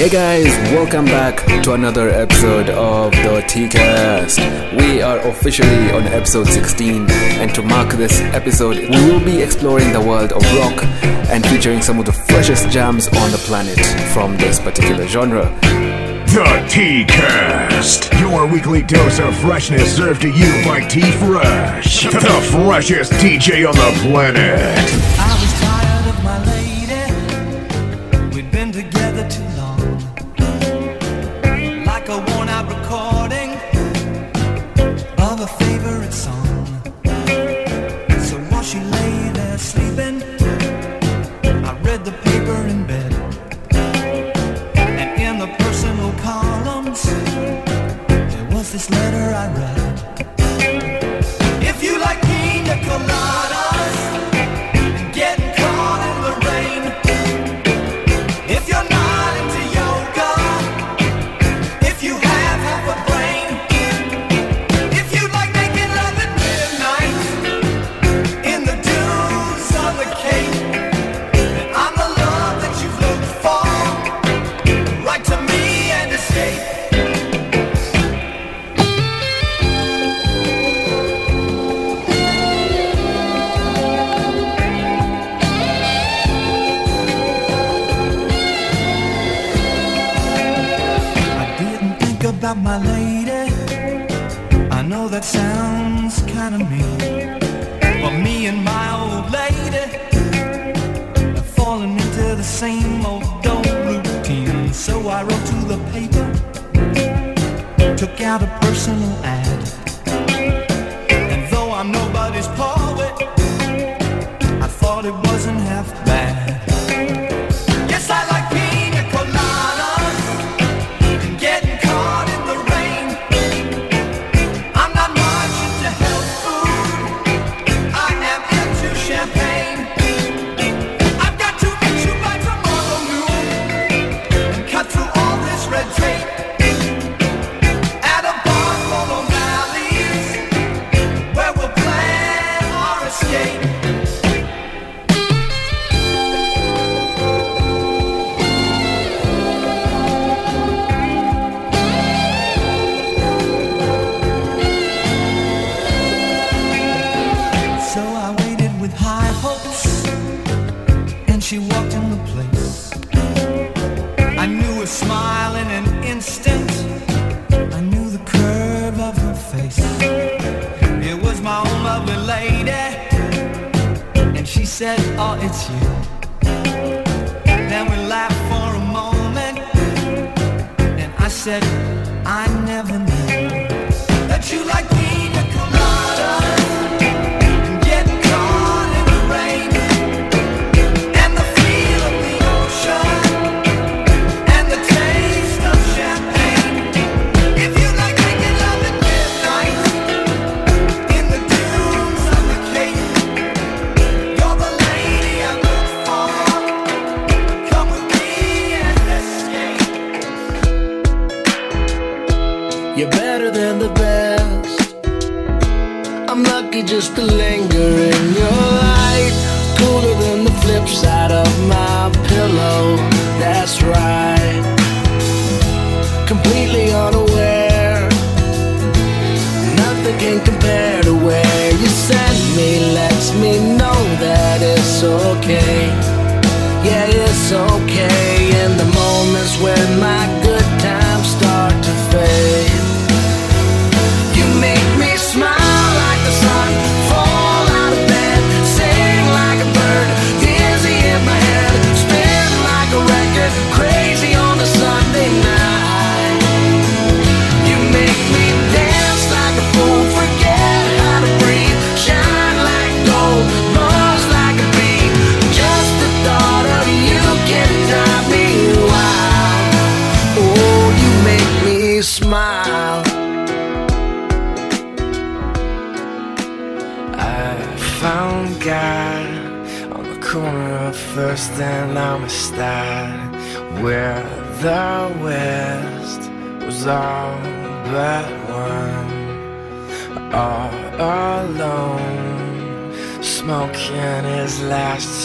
Hey guys, welcome back to another episode of the TCast. We are officially on episode 16, and to mark this episode, we will be exploring the world of rock and featuring some of the freshest jams on the planet from this particular genre. The T Cast, your weekly dose of freshness served to you by T Fresh, the freshest DJ on the planet.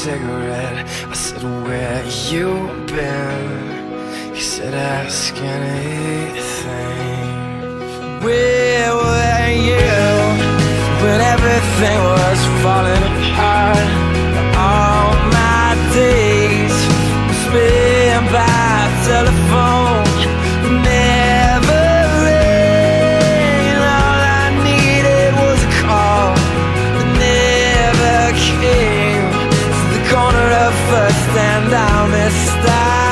cigarette. First and I missed out.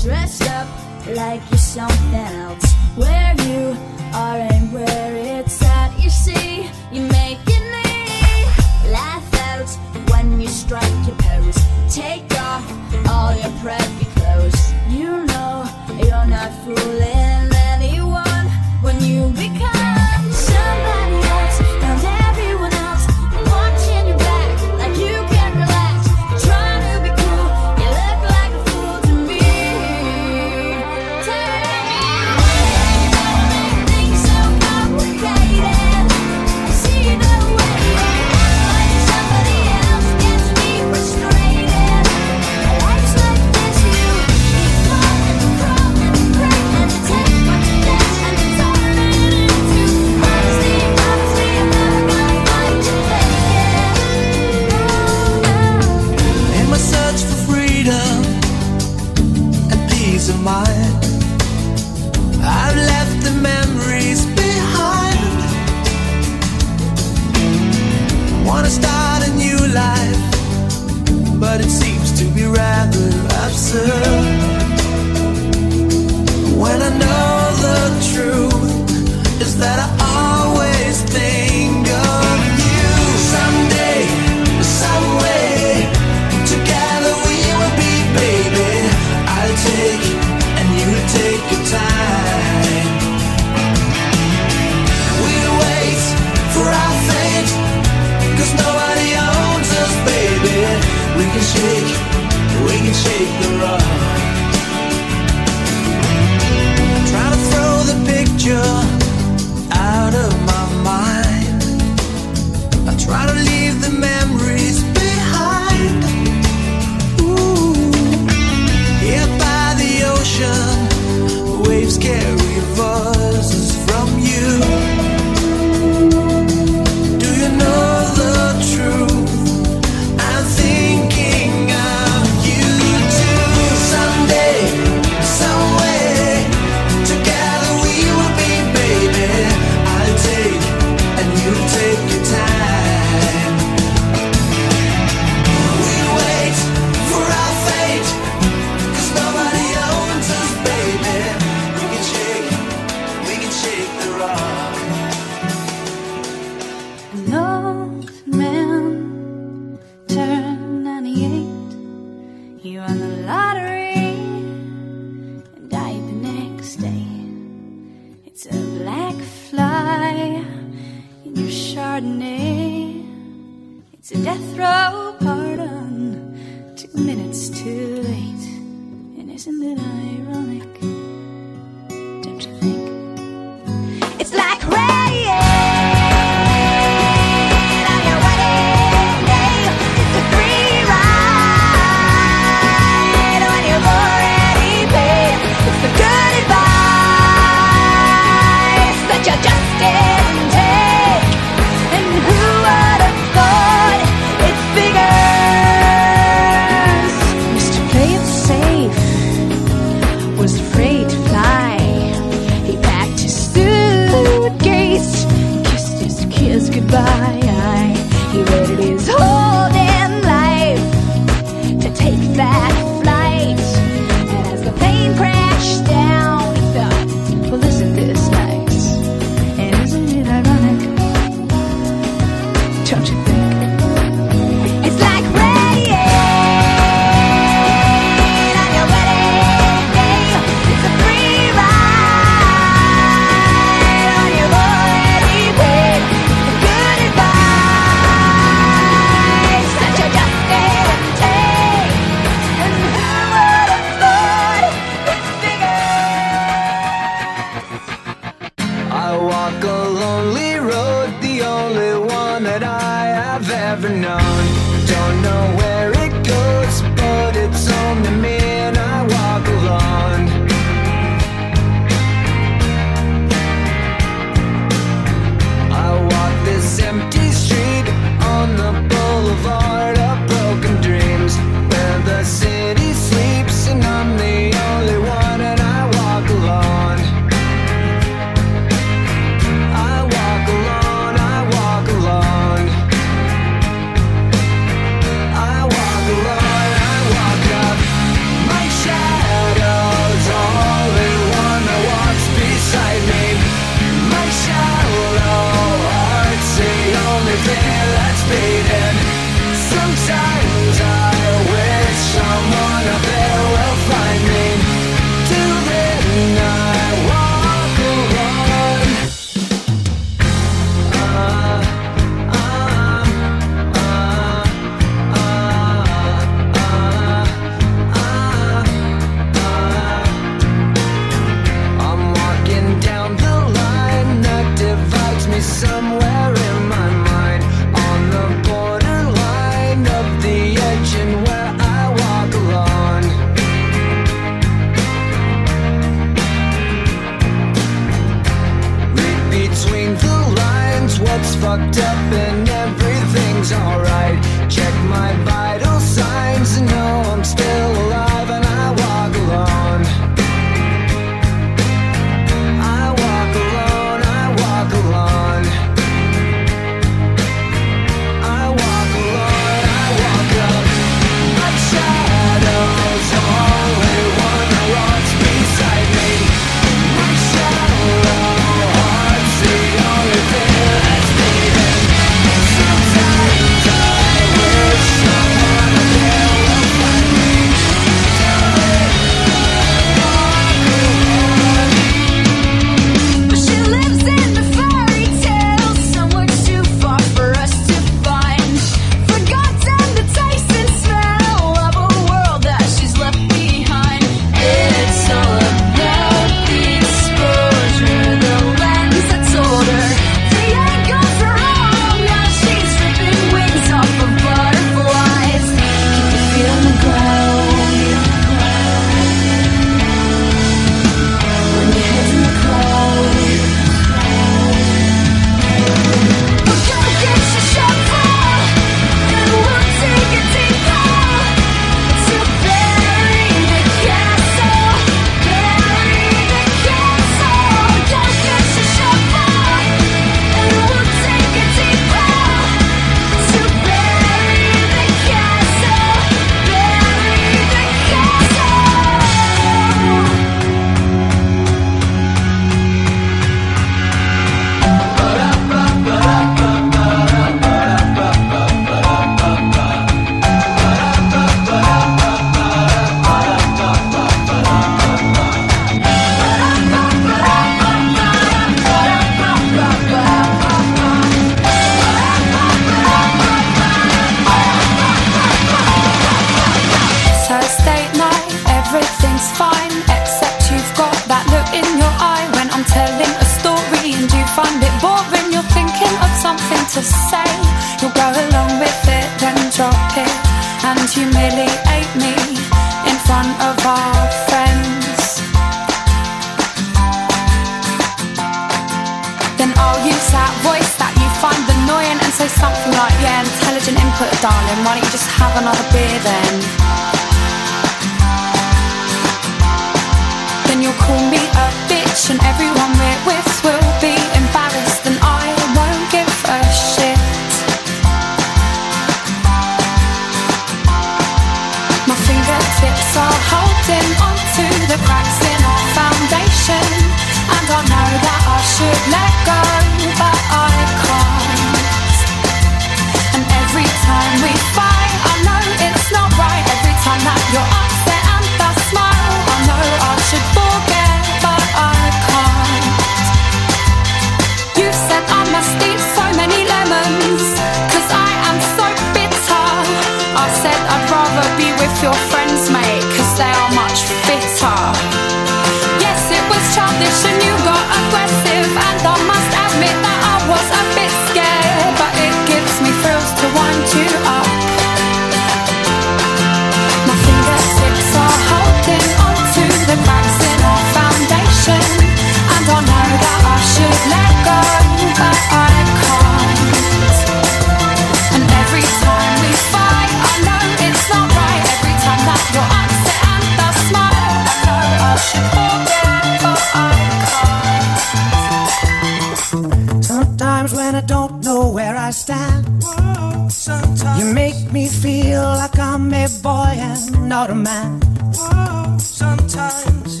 I'm a boy and not a man. Oh, sometimes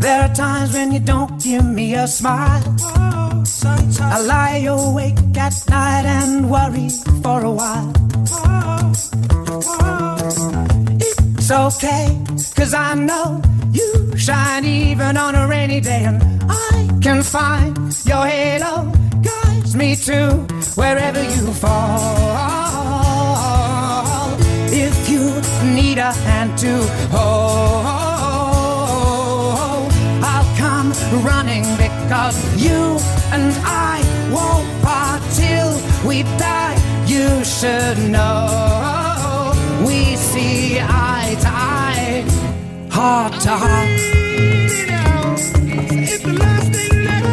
there are times when you don't give me a smile. Oh, sometimes I lie awake at night and worry for a while. Oh, it's okay, cause I know you shine even on a rainy day, and I can find your halo guides me to wherever you fall. need a hand to hold. I'll come running because you and I won't part till we die. You should know we see eye to eye, heart to heart. It's the last thing that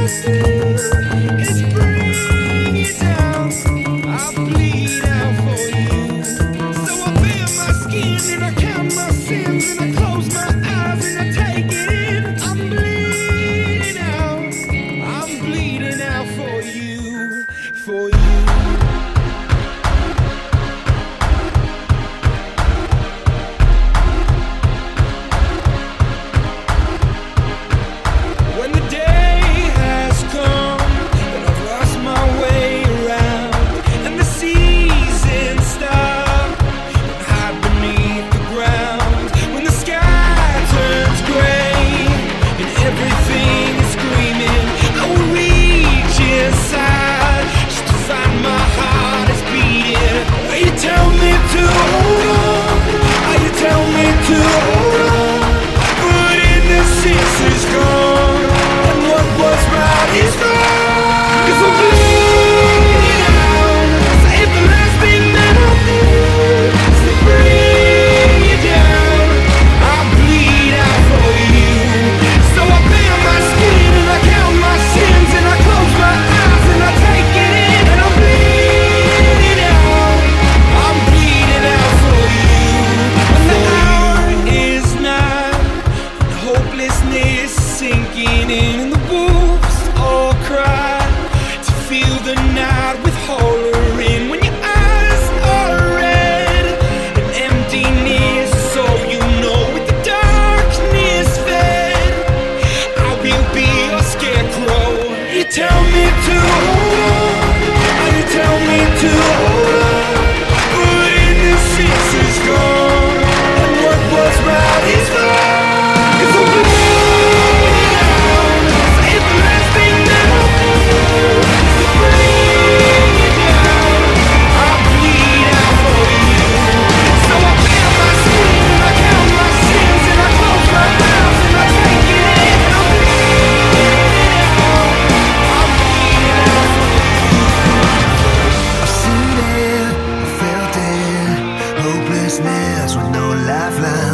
lifeline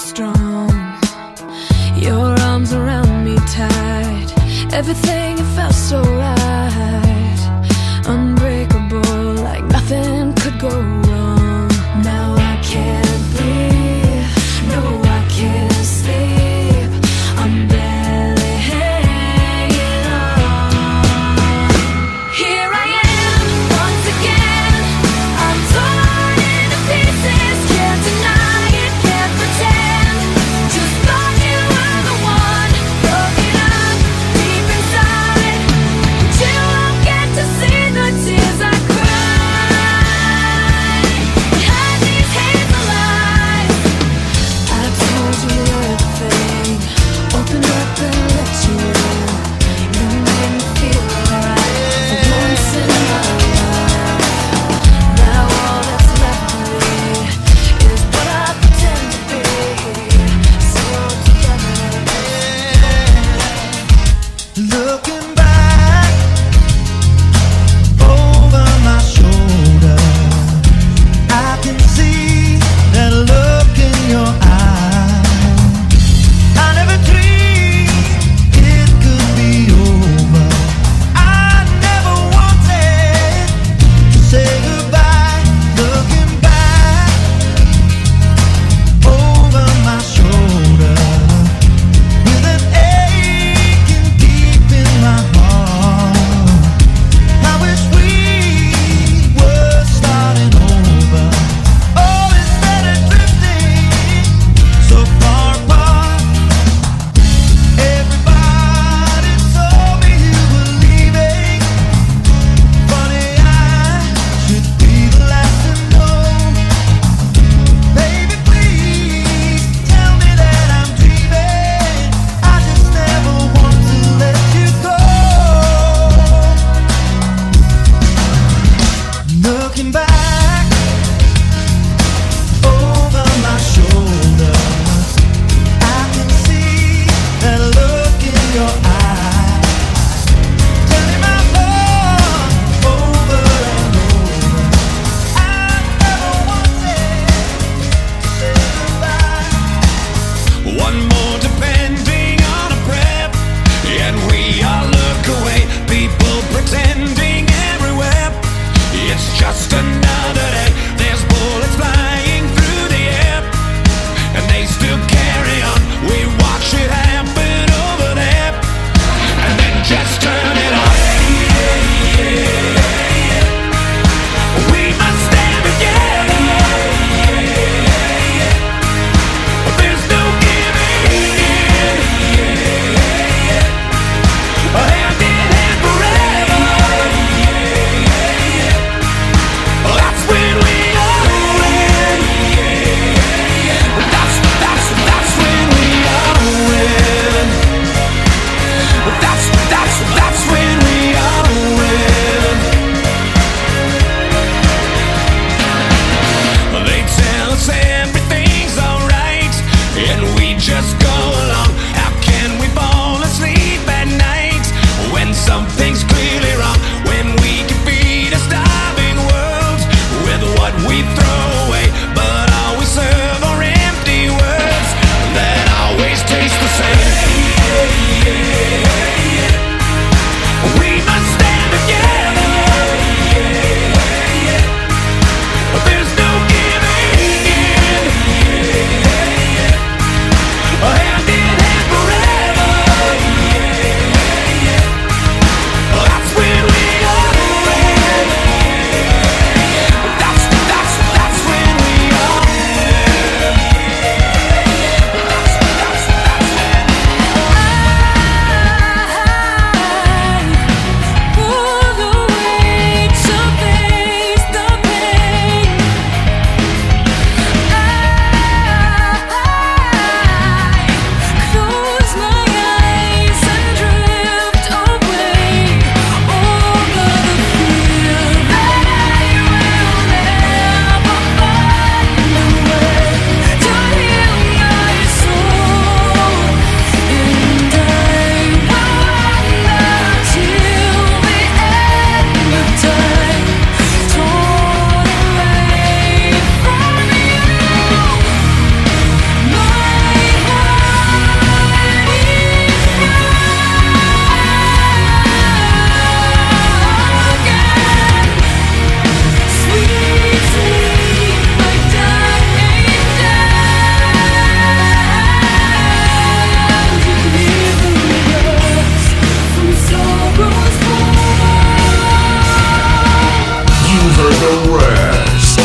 strong. Your arms around me tight. Everything it felt so right. Unbreakable, like nothing could go wrong.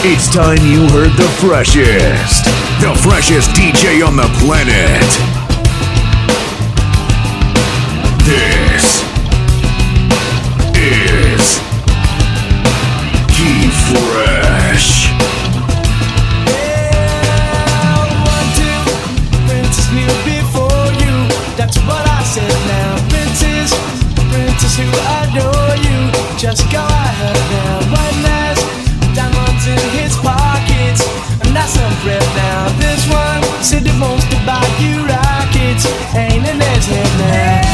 It's time you heard the freshest, the freshest DJ on the planet. This is T Fresh. City wants to buy you rockets ain't an excellent now.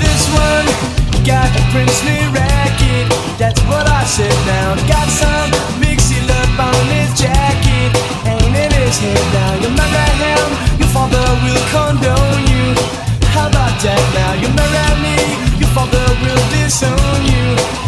This one got the princely racket, that's what I said. Now Got some mixy love on his jacket, ain't in his head. kiss on you.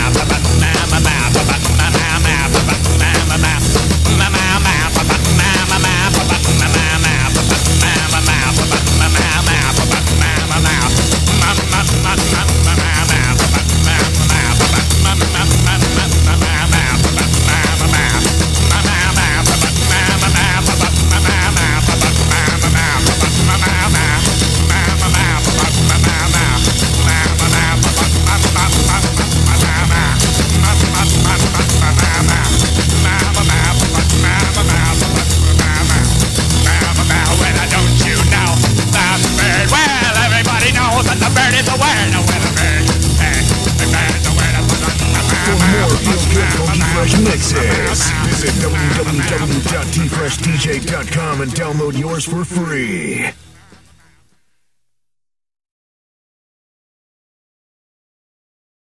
Visit www.tfreshdj.com and download yours for free.